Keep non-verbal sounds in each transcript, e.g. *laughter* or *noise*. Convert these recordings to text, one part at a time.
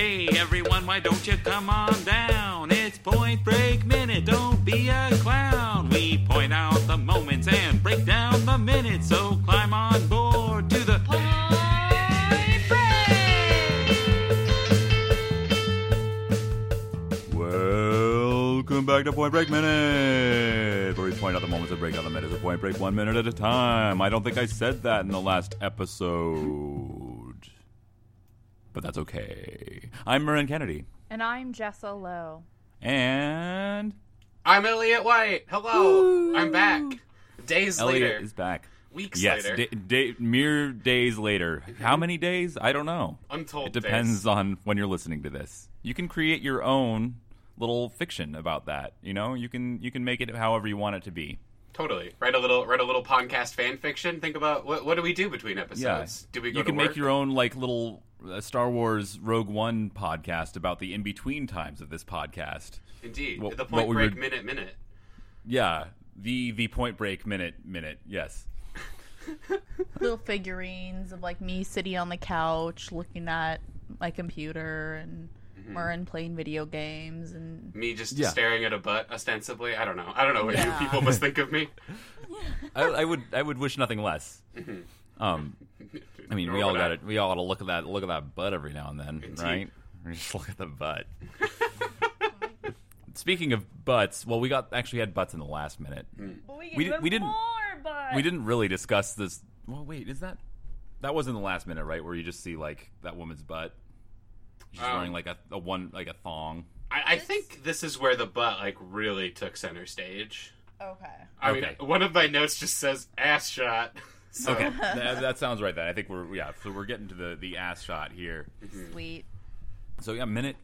Hey everyone, why don't you come on down? It's Point Break Minute, don't be a clown. We point out the moments and break down the minutes, so climb on board to the Point Break! Welcome back to Point Break Minute, where we point out the moments and break down the minutes of Point Break one minute at a time. I don't think I said that in the last episode, but that's okay. I'm Marin Kennedy, And I'm Jessa Lowe. and I'm Elliot White. Hello. I'm back. Days Elliot later. is back. Weeks Yes, later. da- da- mere days later. How many days? I don't know. Untold It depends days. on when you're listening to this. You can create your own little fiction about that. You know, you can you can make it however you want it to be. Totally. Write a little write a little podcast fan fiction. Think about what what do we do between episodes? Do we go you to can work? make your own like little uh, Star Wars Rogue One podcast about the in between times of this podcast. Indeed. what- the what point we break were- minute minute. Yeah, the the Point Break minute minute. Yes. *laughs* Little figurines of like me sitting on the couch looking at my computer and Mm-hmm. Marin playing video games and Me just Yeah. staring at a butt ostensibly. I don't know. I don't know what Yeah. you people must think of me. *laughs* I, I would I would wish nothing less. Um, I mean, we all got it. We all got to look at that. Look at that butt every now and then, Indeed. right? *laughs* We Just look at the butt. *laughs* Speaking of butts, well, we got actually had butts in the last minute. we, We di- we didn't- but We didn't really discuss this. Well, wait, is that that was in the last minute, right? Where you just see like that woman's butt. She's Um, wearing like a, a one like a thong. I, I think this is where the butt like really took center stage. Okay. I Okay. mean, one of my notes just says ass shot. *laughs* So, Okay, *laughs* that, that sounds right. Then I think we're yeah. So we're getting to the the ass shot here. Mm-hmm. Sweet. So yeah, minute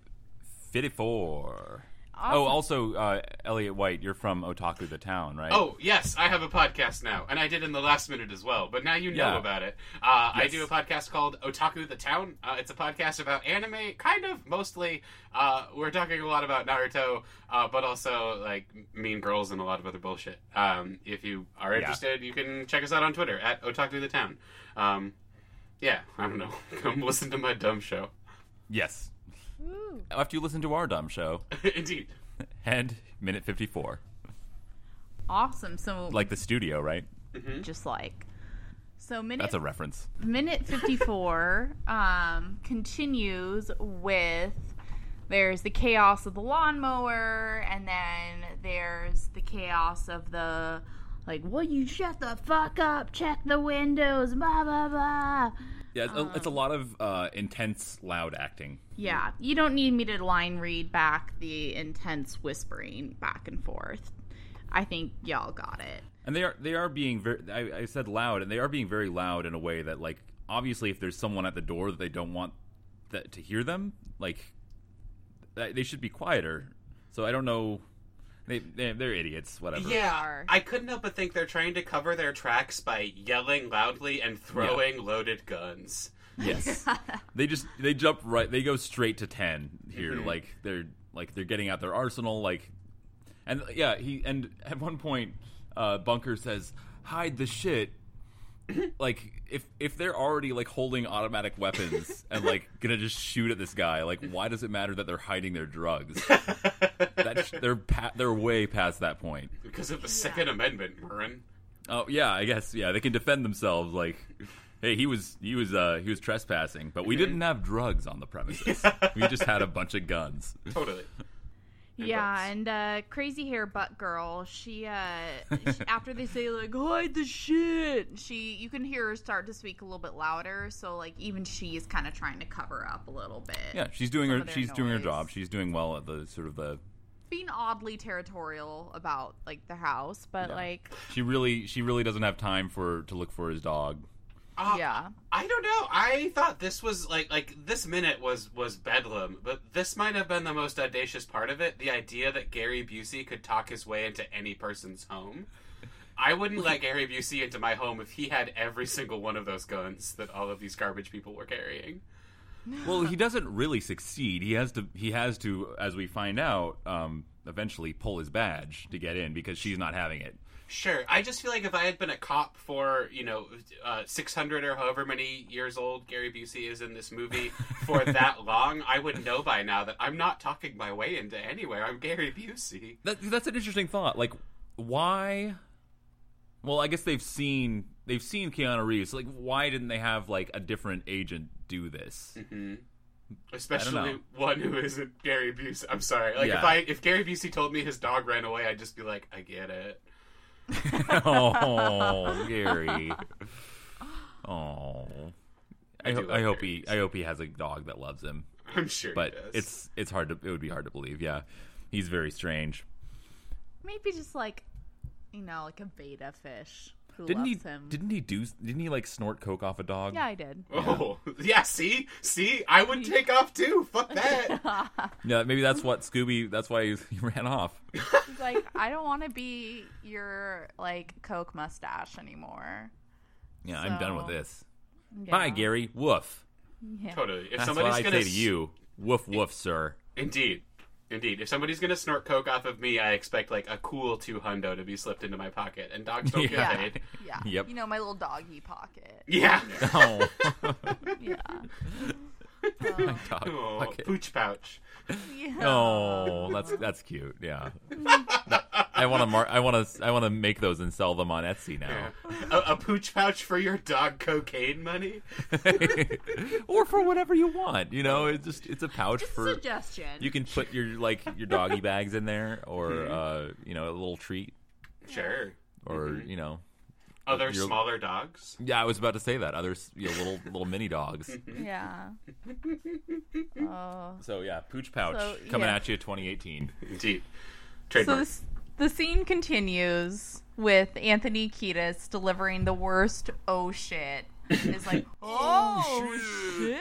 fifty four. Awesome. Oh, also, uh, Elliot White, you're from Otaku the Town, right? Oh yes, I have a podcast now, and I did in the last minute as well. But now you know Yeah. about it. Uh, I do a podcast called Otaku the Town. Uh, it's a podcast about anime, kind of mostly. Uh, we're talking a lot about Naruto, uh, but also like Mean Girls and a lot of other bullshit. Um, if you are Yeah. interested, you can check us out on Twitter at Otaku the Town. Um, yeah, I don't know. *laughs* Come listen to my dumb show. Yes. Woo. After you listen to our dumb show, *laughs* Indeed. and minute fifty four, Awesome. So like the studio, right? just like so minute That's a reference. minute 54 *laughs* um, continues with there's the chaos of the lawnmower and then there's the chaos of the like will you shut the fuck up check the windows blah blah blah Yeah, it's, a, it's a lot of uh, intense, loud acting. yeah you don't need me to line read back the intense whispering back and forth. I think y'all got it. And they are they are being very I, I said loud and they are being very loud in a way that like obviously if there's someone at the door that they don't want that to hear them like they should be quieter. So i don't know they, they they're idiots whatever Yeah, are. I couldn't help but think they're trying to cover their tracks by yelling loudly and throwing loaded guns. yes *laughs* they just they jump right they go straight to 10 here Mm-hmm. like they're like they're getting out their arsenal like and yeah he and at one point uh bunker says hide the shit *coughs* like if if they're already like holding automatic weapons *laughs* and like gonna just shoot at this guy like why does it matter that they're hiding their drugs *laughs* that they're pa- they're way past that point Because of the Second Amendment, Marin. Oh yeah, I guess yeah, they can defend themselves like hey, he was he was uh he was trespassing, but we didn't have drugs on the premises. *laughs* we just had a bunch of guns. Totally. Yeah, butts. and uh, crazy hair butt girl. She, uh, she after they say like hide the shit, she you can hear her start to speak a little bit louder. So like even she is kind of trying to cover up a little bit. Yeah, she's doing her she's doing her job. She's doing well at the sort of the being oddly territorial about like the house, but Yeah. like she really she really doesn't have time for to look for his dog. Uh, yeah, I don't know. I thought this was like like this minute was was bedlam, but this might have been the most audacious part of it. The idea that Gary Busey could talk his way into any person's home. I wouldn't let Gary Busey into my home if he had every single one of those guns that all of these garbage people were carrying. Well, he doesn't really succeed. He has to he has to as we find out um eventually pull his badge to get in because she's not having it. Sure. I just feel like if I had been a cop for, you know, uh, 600 or however many years old Gary Busey is in this movie for *laughs* that long, I would know by now that I'm not talking my way into anywhere. I'm Gary Busey. That, that's an interesting thought. Like, why? Well, I guess they've seen they've seen Keanu Reeves. Like, why didn't they have like a different agent do this? Especially one who isn't Gary Busey. I'm sorry. Like Yeah. if I if Gary Busey told me his dog ran away, I'd just be like, I get it. *laughs* oh, Gary. Oh, I, I ho- I hope he I hope he has a dog that loves him. I'm sure. But he does. it's it's hard to it would be hard to believe. Yeah, he's very strange. Maybe just like, you know, like a betta fish who Didn't loves he? him. Didn't he do? Didn't he like snort coke off a dog? yeah, I did. *laughs* Oh yeah, see, see, I would take off too. Fuck that. *laughs* Yeah, maybe that's what Scooby. That's why he, he ran off. He's like, I don't want to be your like Coke mustache anymore. Yeah, I'm done with this. Yeah. Bye, Gary. Woof. Yeah. totally. If That's somebody's what I gonna say to you. Woof, woof, sir. Indeed. Indeed. If somebody's gonna snort coke off of me, I expect like a cool two hundo to be slipped into my pocket. And dogs don't Yeah. get paid. Yeah. Yep. You know, my little doggy pocket. Yeah. Oh, *laughs* Yeah. My *laughs* dog. Oh, Okay. pooch pouch. yeah. Oh, that's that's cute. Yeah. I want to mar- I want to I want to make those and sell them on Etsy now. A, a pooch pouch for your dog cocaine money. *laughs* or for whatever you want. You know, it's just it's a pouch Just a for suggestion. you can put your like your doggy bags in there or Mm-hmm. uh, you know, a little treat Sure. or, Mm-hmm. you know, Other You're- smaller dogs. yeah, I was about to say that. Others, you know, little *laughs* little mini dogs. Yeah. *laughs* Oh. So yeah, pooch pouch So, coming yeah. at you 2018. Indeed. So this, the scene continues with Anthony Kiedis delivering the worst oh shit. It's like, *laughs* oh, shit.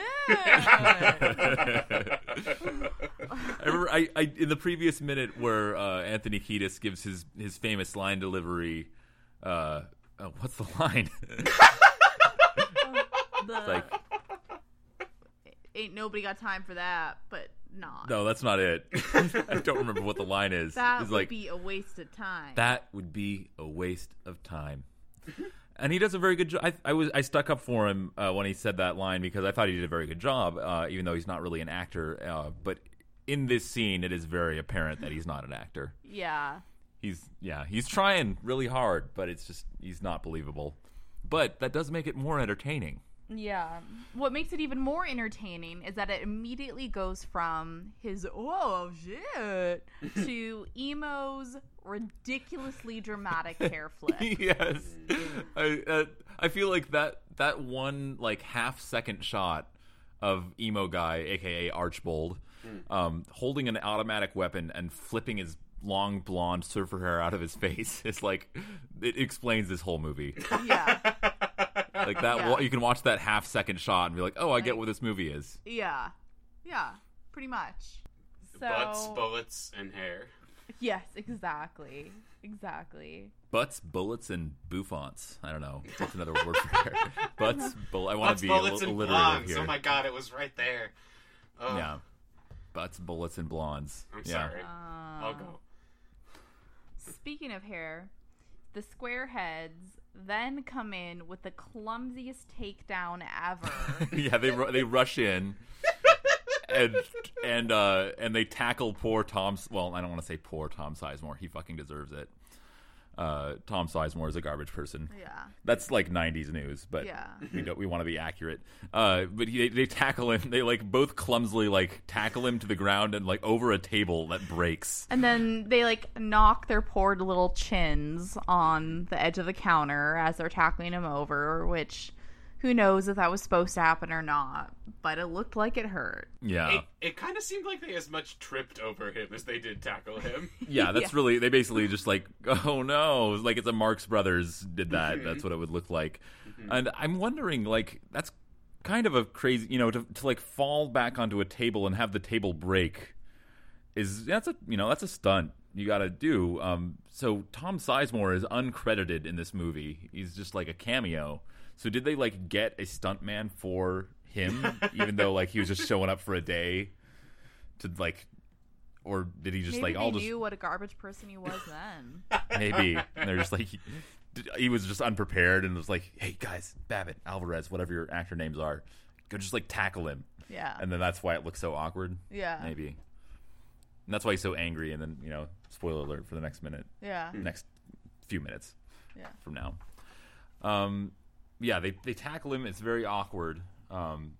I remember I, I in the previous minute where uh, Anthony Kiedis gives his his famous line delivery. Uh, oh, what's the line? *laughs* The- like ain't nobody got time for that, but not. no, that's not it. *laughs* I don't remember what the line is. that It's would like be a waste of time. that would be a waste of time. And he does a very good job. I, I was I stuck up for him uh, when he said that line because I thought he did a very good job, uh, even though he's not really an actor. Uh, but in this scene, it is very apparent that he's not an actor. yeah. He's yeah, he's trying really hard, but it's just he's not believable. But that does make it more entertaining. Yeah. What makes it even more entertaining is that it immediately goes from his oh shit *laughs* to Emo's ridiculously dramatic hair flip. *laughs* yes, I uh, I feel like that that one like half second shot of emo guy, aka Archbold, um, holding an automatic weapon and flipping his long blonde surfer hair out of his *laughs* face is like it explains this whole movie. Yeah. Like that, Yeah. you can watch that half second shot and be like, oh, I get Like- what this movie is. Yeah. Yeah. Pretty much. So Butts, bullets, and hair. Yes, exactly. Exactly. Butts, bullets, and bouffants. I don't know. What's another word for hair? *laughs* Butts, bull. I want to be bullets, a, and alliterative blondes. here. Oh my god, it was right there. Oh, Yeah. Butts, bullets, and blondes. I'm yeah. sorry. Uh, I'll go. Speaking of hair, the squareheads then come in with the clumsiest takedown ever. *laughs* yeah, they they rush in, and and uh and they tackle poor Tom. Well, I don't want to say poor Tom Sizemore. He fucking deserves it. Uh, Tom Sizemore is a garbage person. yeah. That's like '90s news, but Yeah. we don't. We want to be accurate. Uh, but he, they tackle him. They like both clumsily like tackle him to the ground and like over a table that breaks. And then they like knock their poor little chins on the edge of the counter as they're tackling him over, which who knows if that was supposed to happen or not, but it looked like it hurt. Yeah, It, it kind of seemed like they as much tripped over him as they did tackle him. *laughs* yeah. That's really. They basically just like, *laughs* oh no, like it's a Marx Brothers did that. That's what it would look like. And I'm wondering, like, that's kind of a crazy, you know, to to like fall back onto a table and have the table break is that's a you know that's a stunt you got to do. Um, so Tom Sizemore is uncredited in this movie. He's just like a cameo. So did they like get a stuntman for him, *laughs* even though like he was just showing up for a day to like, or did he just Maybe like they I'll just knew what a garbage person he was then. *laughs* maybe and they're just like he, he was just unprepared and was like, hey guys, Babbitt, Alvarez, whatever your actor names are, go just like tackle him, yeah. and then that's why it looks so awkward. yeah. Maybe, and that's why he's so angry. And then you know, spoiler alert for the next minute, Yeah. next few minutes Yeah. from now. Um, yeah, they they tackle him. It's very awkward. Um,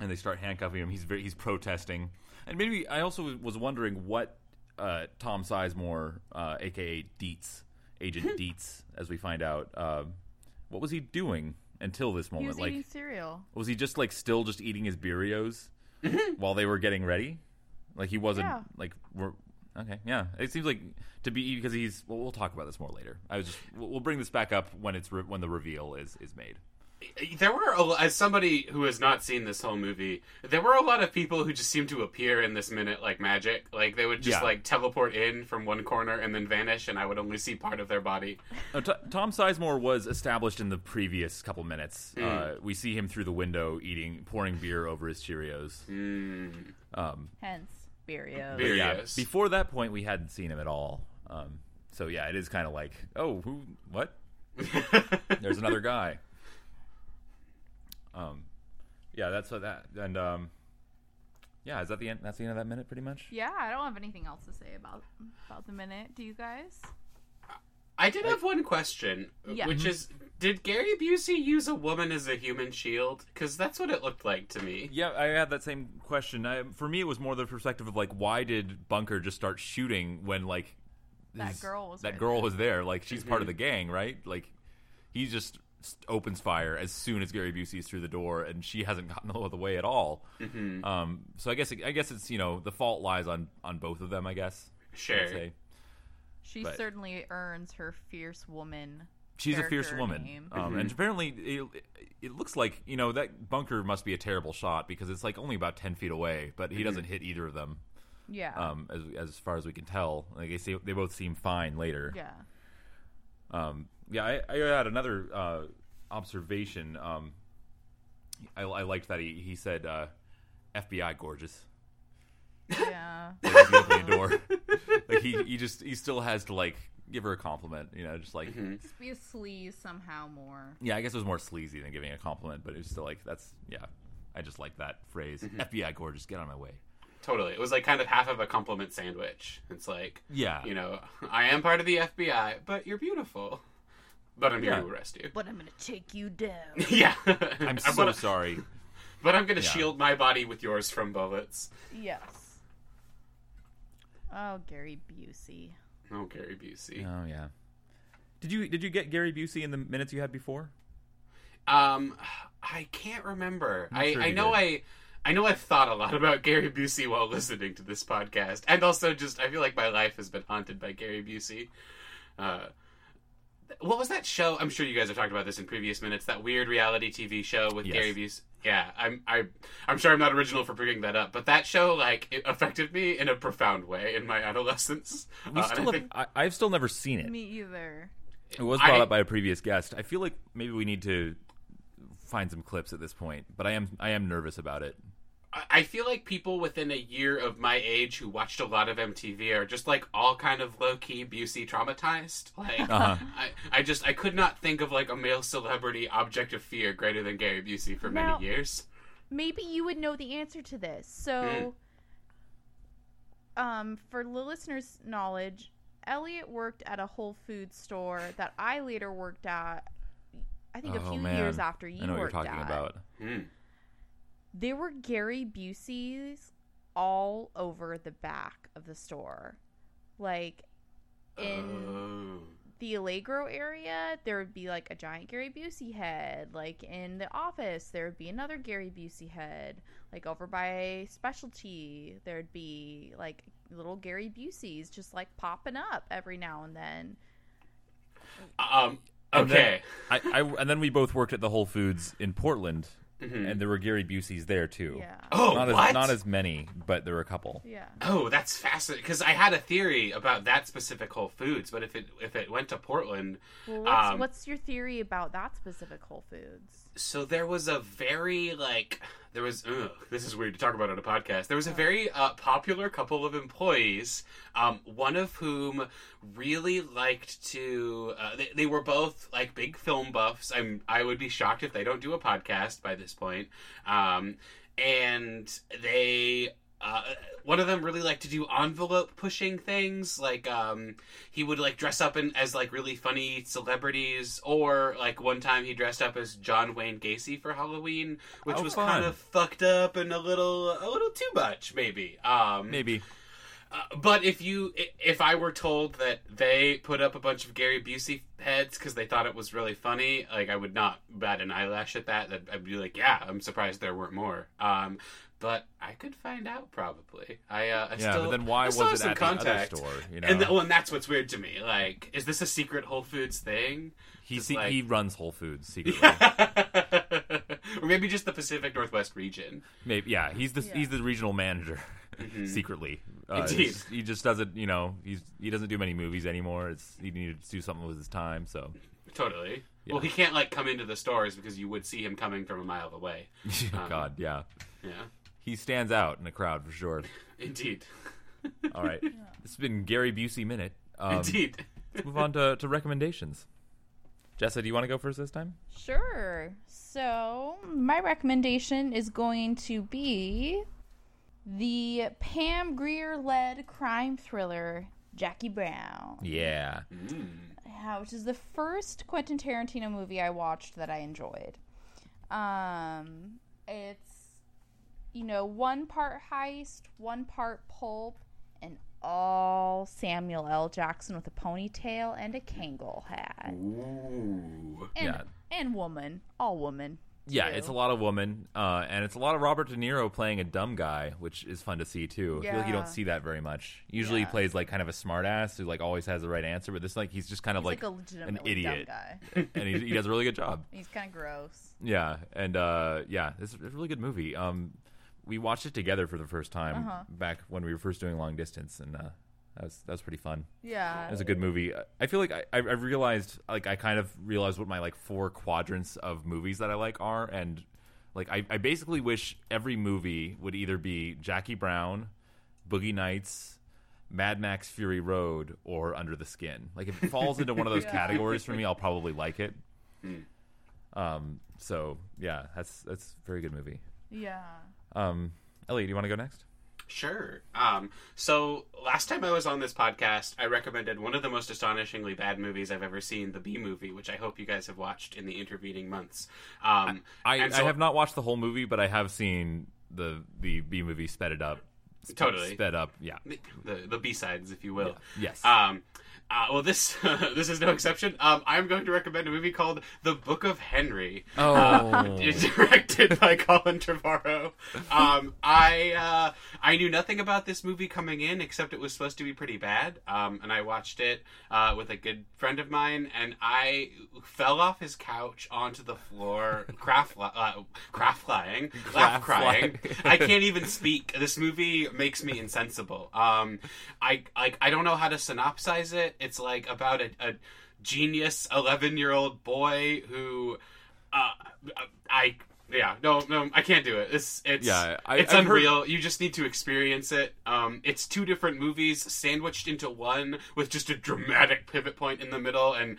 and they start handcuffing him. He's very he's protesting. And maybe I also was wondering what uh, Tom Sizemore, uh, aka Dietz, Agent *laughs* Dietz, as we find out, uh, what was he doing until this He moment? was like, eating cereal. was he just like still just eating his Cheerios *laughs* while they were getting ready? Like he wasn't Yeah. like okay. Yeah, it seems like to be because he's. Well, we'll talk about this more later. I was just we'll, we'll bring this back up when it's re- when the reveal is is made. There were, a, as somebody who has not seen this whole movie, there were a lot of people who just seemed to appear in this minute like magic. Like they would just Yeah. like teleport in from one corner and then vanish, and I would only see part of their body. Uh, T- Tom Sizemore was established in the previous couple minutes. Hmm. Uh, we see him through the window eating, pouring beer over his Cheerios. Mm. Um, Hence, Beerios. Beer- yeah, Cheerios. before that point, we hadn't seen him at all. Um, so yeah, it is kind of like, oh, who, what? *laughs* There's another guy. Um, yeah, that's what that and um, yeah, is that the end? That's the end of that minute, pretty much. Yeah, I don't have anything else to say about about the minute. Do you guys? I did have one question, Yeah. which is: Did Gary Busey use a woman as a human shield? Because that's what it looked like to me. Yeah, I had that same question. I, for me, it was more the perspective of like, why did Bunker just start shooting when like That his- girl was that right girl there. was there? Like, she's part of the gang, right? Like, he just opens fire as soon as Gary Busey's through the door, and she hasn't gotten out of the way at all. Mm-hmm. Um, so I guess I guess it's you know the fault lies on on both of them. I guess I'd Sure. Say. She But- certainly earns her fierce woman. She's a fierce character woman, name. um, and apparently it, it looks like you know that bunker must be a terrible shot because it's like only about ten feet away, but he doesn't hit either of them. Yeah. um, as as far as we can tell. Like they say, they both seem fine later. yeah. Um, yeah. I, I had another uh, observation. Um, I, I liked that he he said uh, FBI gorgeous. Yeah. Like, as he door. *laughs* like he he just he still has to like give her a compliment. You know, just like mm-hmm. Just be a sleaze somehow more. yeah. I guess it was more sleazy than giving a compliment, but it's still like that's yeah. I just like that phrase. Mm-hmm. FBI gorgeous, get on my way. Totally. It was like kind of half of a compliment sandwich. It's like, Yeah. you know, I am part of the FBI, but you're beautiful. But I'm here Yeah. to arrest you. But I'm gonna take you down. *laughs* yeah. I'm *laughs* so but, sorry. But I'm going to Yeah. shield my body with yours from bullets. yes. Oh, Gary Busey. Oh, Gary Busey. Oh yeah. Did you did you get Gary Busey in the minutes you had before? Um, I can't remember. I'm I, sure I know did. I. I know I've thought a lot about Gary Busey while listening to this podcast, and also just I feel like my life has been haunted by Gary Busey. Uh, what was that show? I'm sure you guys have talked about this in previous minutes. That weird reality TV show with Yes. Gary Busey. Yeah, I'm I I'm sure I'm not original for bringing that up, but that show like it affected me in a profound way in my adolescence. We Uh, and still I have, think- I, I've still never seen it. Me either. It was brought I- up by a previous guest. I feel like maybe we need to find some clips at this point, but I am I am nervous about it. I- I feel like people within a year of my age who watched a lot of MTV are just like all kind of low key Busey traumatized. Like Uh-huh. I, I just I could not think of like a male celebrity object of fear greater than Gary Busey for Now- many years. Maybe you would know the answer to this. So, um, for the listeners' knowledge, Elliot worked at a Whole Foods store that I later worked at. I think a Oh, few man. years after you I know what you're worked talking at. about. Hmm. There were Gary Busey's all over the back of the store, like in Oh. the Allegro area, there would be like a giant Gary Busey head. Like in the office, there would be another Gary Busey head. Like over by specialty, there'd be like little Gary Buseys just like popping up every now and then. Um. And Okay. then, I, I and then we both worked at the Whole Foods in Portland, Mhm. and there were Gary Buseys there too. Yeah. Oh, not what? as not as many, but there were a couple. Yeah. Oh, that's fascinating. Because I had a theory about that specific Whole Foods, but if it if it went to Portland, Well, what's, Um, what's your theory about that specific Whole Foods? so there was a very like there was ugh, this is weird to talk about on a podcast. There was a very uh, popular couple of employees, um, one of whom really liked to. Uh, they, they were both like big film buffs. I'm I would be shocked if they don't do a podcast by this point. Um, and they uh, one of them really liked to do envelope pushing things like um, he would like dress up in as like really funny celebrities or like one time he dressed up as john wayne gacy for halloween which Oh, was fun. kind of fucked up and a little a little too much maybe um, Maybe. Uh, but if you if i were told that they put up a bunch of gary busey heads because they thought it was really funny like i would not bat an eyelash at that that i'd be like yeah i'm surprised there weren't more um but I could find out probably. I, uh, I Yeah, still, but then why I was have it some at contact. the other store? You know, And, th- well, and that's what's weird to me. Like, is this a secret Whole Foods thing? he Just se- like- he runs Whole Foods secretly. *laughs* or maybe just the Pacific Northwest region. Maybe yeah, he's the he's the regional manager *laughs* secretly. Uh, Indeed. he just doesn't you know he's he doesn't do many movies anymore. It's he needed to do something with his time. So Totally. Well, he can't like come into the stores because you would see him coming from a mile away. *laughs* Um, God yeah, Yeah, he stands out in the crowd for sure. *laughs* indeed, *laughs* All right, this has been Gary Busey minute. Um, indeed. let's move on to, to recommendations. Jessa, do you want to go first this time? Sure. So, my recommendation is going to be the Pam Grier led crime thriller Jackie Brown, Yeah. uh, which is the first Quentin Tarantino movie I watched that I enjoyed. Um, it's, you know, one part heist, one part pulp, and all Samuel L. Jackson with a ponytail and a Kangol hat. Ooh. And, Yeah. and woman. All woman. Yeah, it's a lot of woman, uh, and it's a lot of Robert De Niro playing a dumb guy, which is fun to see too. I feel like you Yeah. don't see that very much. Usually, Yeah. he plays like kind of a smartass who like always has the right answer, but this like he's just kind of He's like, like, a legitimately idiot. dumb guy. *laughs* and he, he does a really good job. *laughs* He's kind of gross. Yeah, and uh, yeah, it's a really good movie. Um, we watched it together for the first time Uh-huh. back when we were first doing long distance, and uh, that was that was pretty fun. Yeah. It was a good movie. I feel like I, I I've realized like I kind of realized what my like four quadrants of movies that I like are, and like I, I basically wish every movie would either be Jackie Brown, Boogie Nights, Mad Max Fury Road, or Under the Skin. Like if it falls into one of *laughs* those Yeah. categories for me, I'll probably like it. Um. So yeah, that's that's a very good movie. Yeah. Um. Ellie, do you want to go next? Sure. Um, so last time I was on this podcast, I recommended one of the most astonishingly bad movies I've ever seen, the B movie, which I hope you guys have watched in the intervening months. Um, I, I so- have not watched the whole movie, but I have seen the the B movie sped it up. Sp- Totally. sped up. Yeah. the the B sides, if you will. Yes. Um, uh, well, this *laughs* this is no exception. Um, I'm going to recommend a movie called The Book of Henry. Oh. *laughs* It's directed by *laughs* Colin Trevorrow. Um, I uh, I knew nothing about this movie coming in except it was supposed to be pretty bad. Um, and I watched it uh, with a good friend of mine, and I fell off his couch onto the floor, craft uh, craft flying, laugh Craft crying. flying. I can't even speak. This movie makes me insensible. Um, I like I don't know how to synopsize it. It's like about a, a genius eleven year old boy who uh, I yeah no no I can't do it. It's it's Yeah, I- it's I've heard- unreal. You just need to experience it. Um, it's two different movies sandwiched into one with just a dramatic pivot point in the middle, and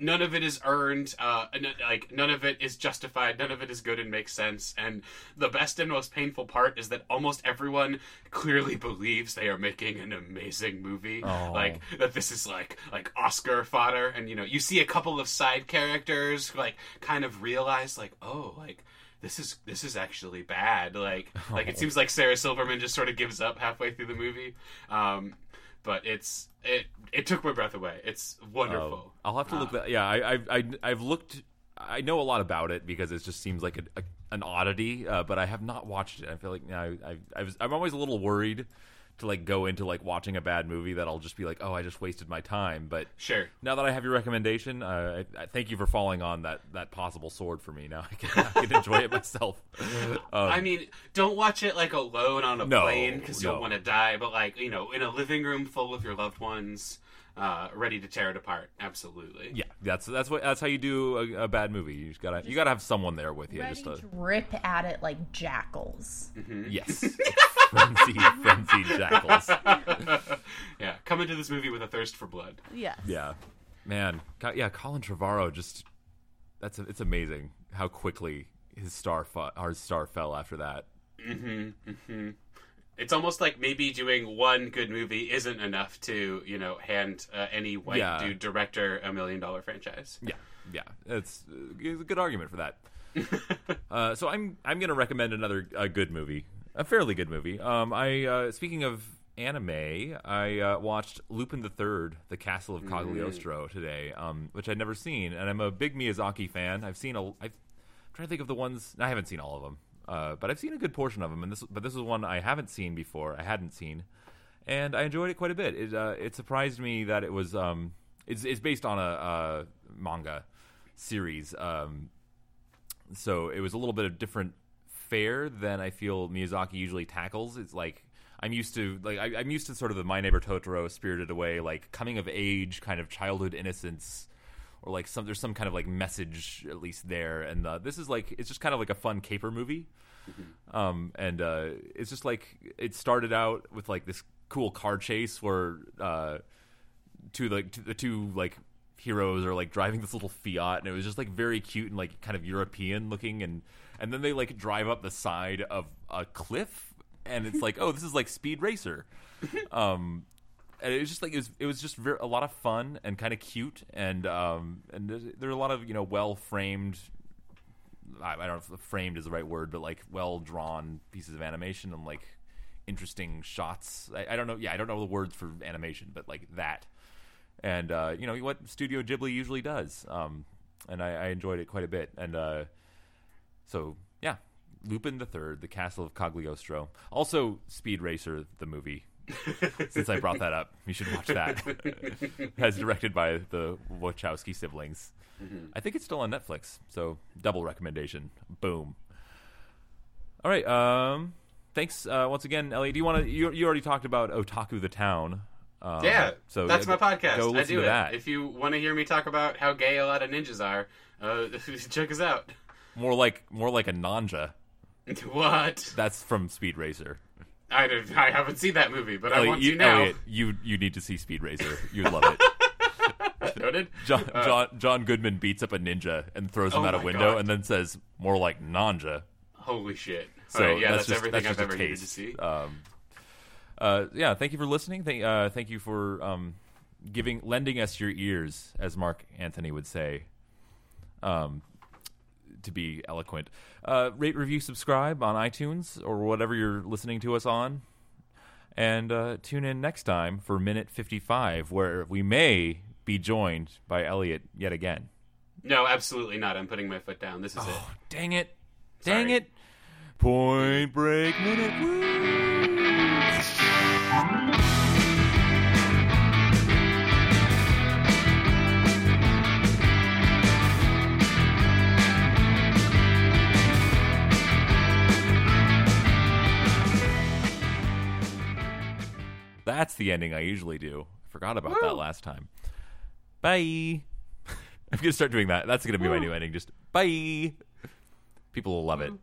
none of it is earned. Uh, like none of it is justified. None of it is good and makes sense. And the best and most painful part is that almost everyone clearly believes they are making an amazing movie. Oh. Like that this is like like Oscar fodder, and you know you see a couple of side characters like kind of realize like oh like this is this is actually bad. Like *laughs* like it seems like Sarah Silverman just sort of gives up halfway through the movie. Um, but it's it it took my breath away. It's wonderful. I'll have to look that. Yeah, I, I've I, I've looked. I know a lot about it because it just seems like a, a, an oddity, uh, but I have not watched it. I feel like you know, I, I, I was, I'm always a little worried to like go into like watching a bad movie that I'll just be like, oh, I just wasted my time. But Sure. now that I have your recommendation, uh, I, I thank you for falling on that that possible sword for me. Now I can, I can enjoy it myself. *laughs* Um, I mean, don't watch it like alone on a No, plane because no. you'll want to die. But like you know, in a living room full of your loved ones, uh, ready to tear it apart. Absolutely. Yeah, that's that's what that's how you do a, a bad movie. You just gotta you gotta have someone there with you. Ready Just to, to rip at it like jackals. Mm-hmm. yes, *laughs* frenzy, frenzy jackals. *laughs* yeah, come into this movie with a thirst for blood. Yes. Yeah, man. Yeah, Colin Trevorrow just that's it's amazing how quickly his star fu- our star fell after that. Mm-hmm, mm-hmm. It's almost like maybe doing one good movie isn't enough to, you know, hand uh, any white Yeah. dude director a million dollar franchise. Yeah, yeah, it's, it's a good argument for that. *laughs* uh, so I'm I'm gonna recommend another a good movie, a fairly good movie. Um, I uh, speaking of anime, I uh, watched Lupin the Third, The Castle of Cagliostro today, um, which I'd never seen, and I'm a big Miyazaki fan. I've seen a, I've, I'm trying to think of the ones I haven't seen all of them, uh, but I've seen a good portion of them, and this but this is one I haven't seen before. I hadn't seen, and I enjoyed it quite a bit. It uh, it surprised me that it was um it's it's based on a, manga series. Um, so it was a little bit of different fare than I feel Miyazaki usually tackles. It's like I'm used to like I, I'm used to sort of the My Neighbor Totoro, Spirited Away, like coming of age kind of childhood innocence, or like some there's some kind of like message at least there. And uh, this is like it's just kind of like a fun caper movie. Um, and uh, it's just like it started out with like this cool car chase where uh, two like the two like heroes are like driving this little Fiat, and it was just like very cute and like kind of European looking, and and then they like drive up the side of a cliff, and it's like oh this is like Speed Racer, *laughs* um, and it was just like it was it was just very, a lot of fun and kind of cute, and um and there are a lot of you know well framed. I, I don't know if framed is the right word, but like well drawn pieces of animation and like interesting shots. I, I don't know. Yeah, I don't know the words for animation, but like that and uh, you know what Studio Ghibli usually does. Um, and I, I enjoyed it quite a bit. And uh, so yeah, Lupin the Third, The Castle of Cagliostro, also Speed Racer the movie. *laughs* Since I brought that up, you should watch that. *laughs* As directed by the Wachowski siblings. I think it's still on Netflix, so double recommendation. Boom. All right. Um, thanks uh, once again, Elliot. Do you want to? You, you already talked about Otaku the Town. Um, Yeah, so that's yeah, my podcast. I do it. that. If you want to hear me talk about how gay a lot of ninjas are, uh, *laughs* check us out. More like more like a Nanja. What? That's from Speed Racer. I, don't- I haven't seen that movie, but I want you, to now. Elliot, you you need to see Speed Racer. You'd love it. *laughs* Noted. John, Uh, John John Goodman beats up a ninja and throws him Oh out a window, God. and then says more like Nanja. Holy shit! So right, yeah, that's, that's, just, everything that's I've ever needed to see. Um, uh, yeah, thank you for listening. Thank, uh, thank you for um, giving, lending us your ears, as Mark Antony would say. Um, to be eloquent, uh, rate, review, subscribe on iTunes or whatever you're listening to us on, and uh, tune in next time for minute fifty-five, where we may be joined by Elliot yet again. No, absolutely not. I'm putting my foot down. This is it. Dang it! Dang Sorry. it! Point Break minute. Woo! That's the ending I usually do. I Forgot about that last time. Bye. *laughs* I'm gonna start doing that. That's gonna be my new ending. Just bye. People will love it. Mm.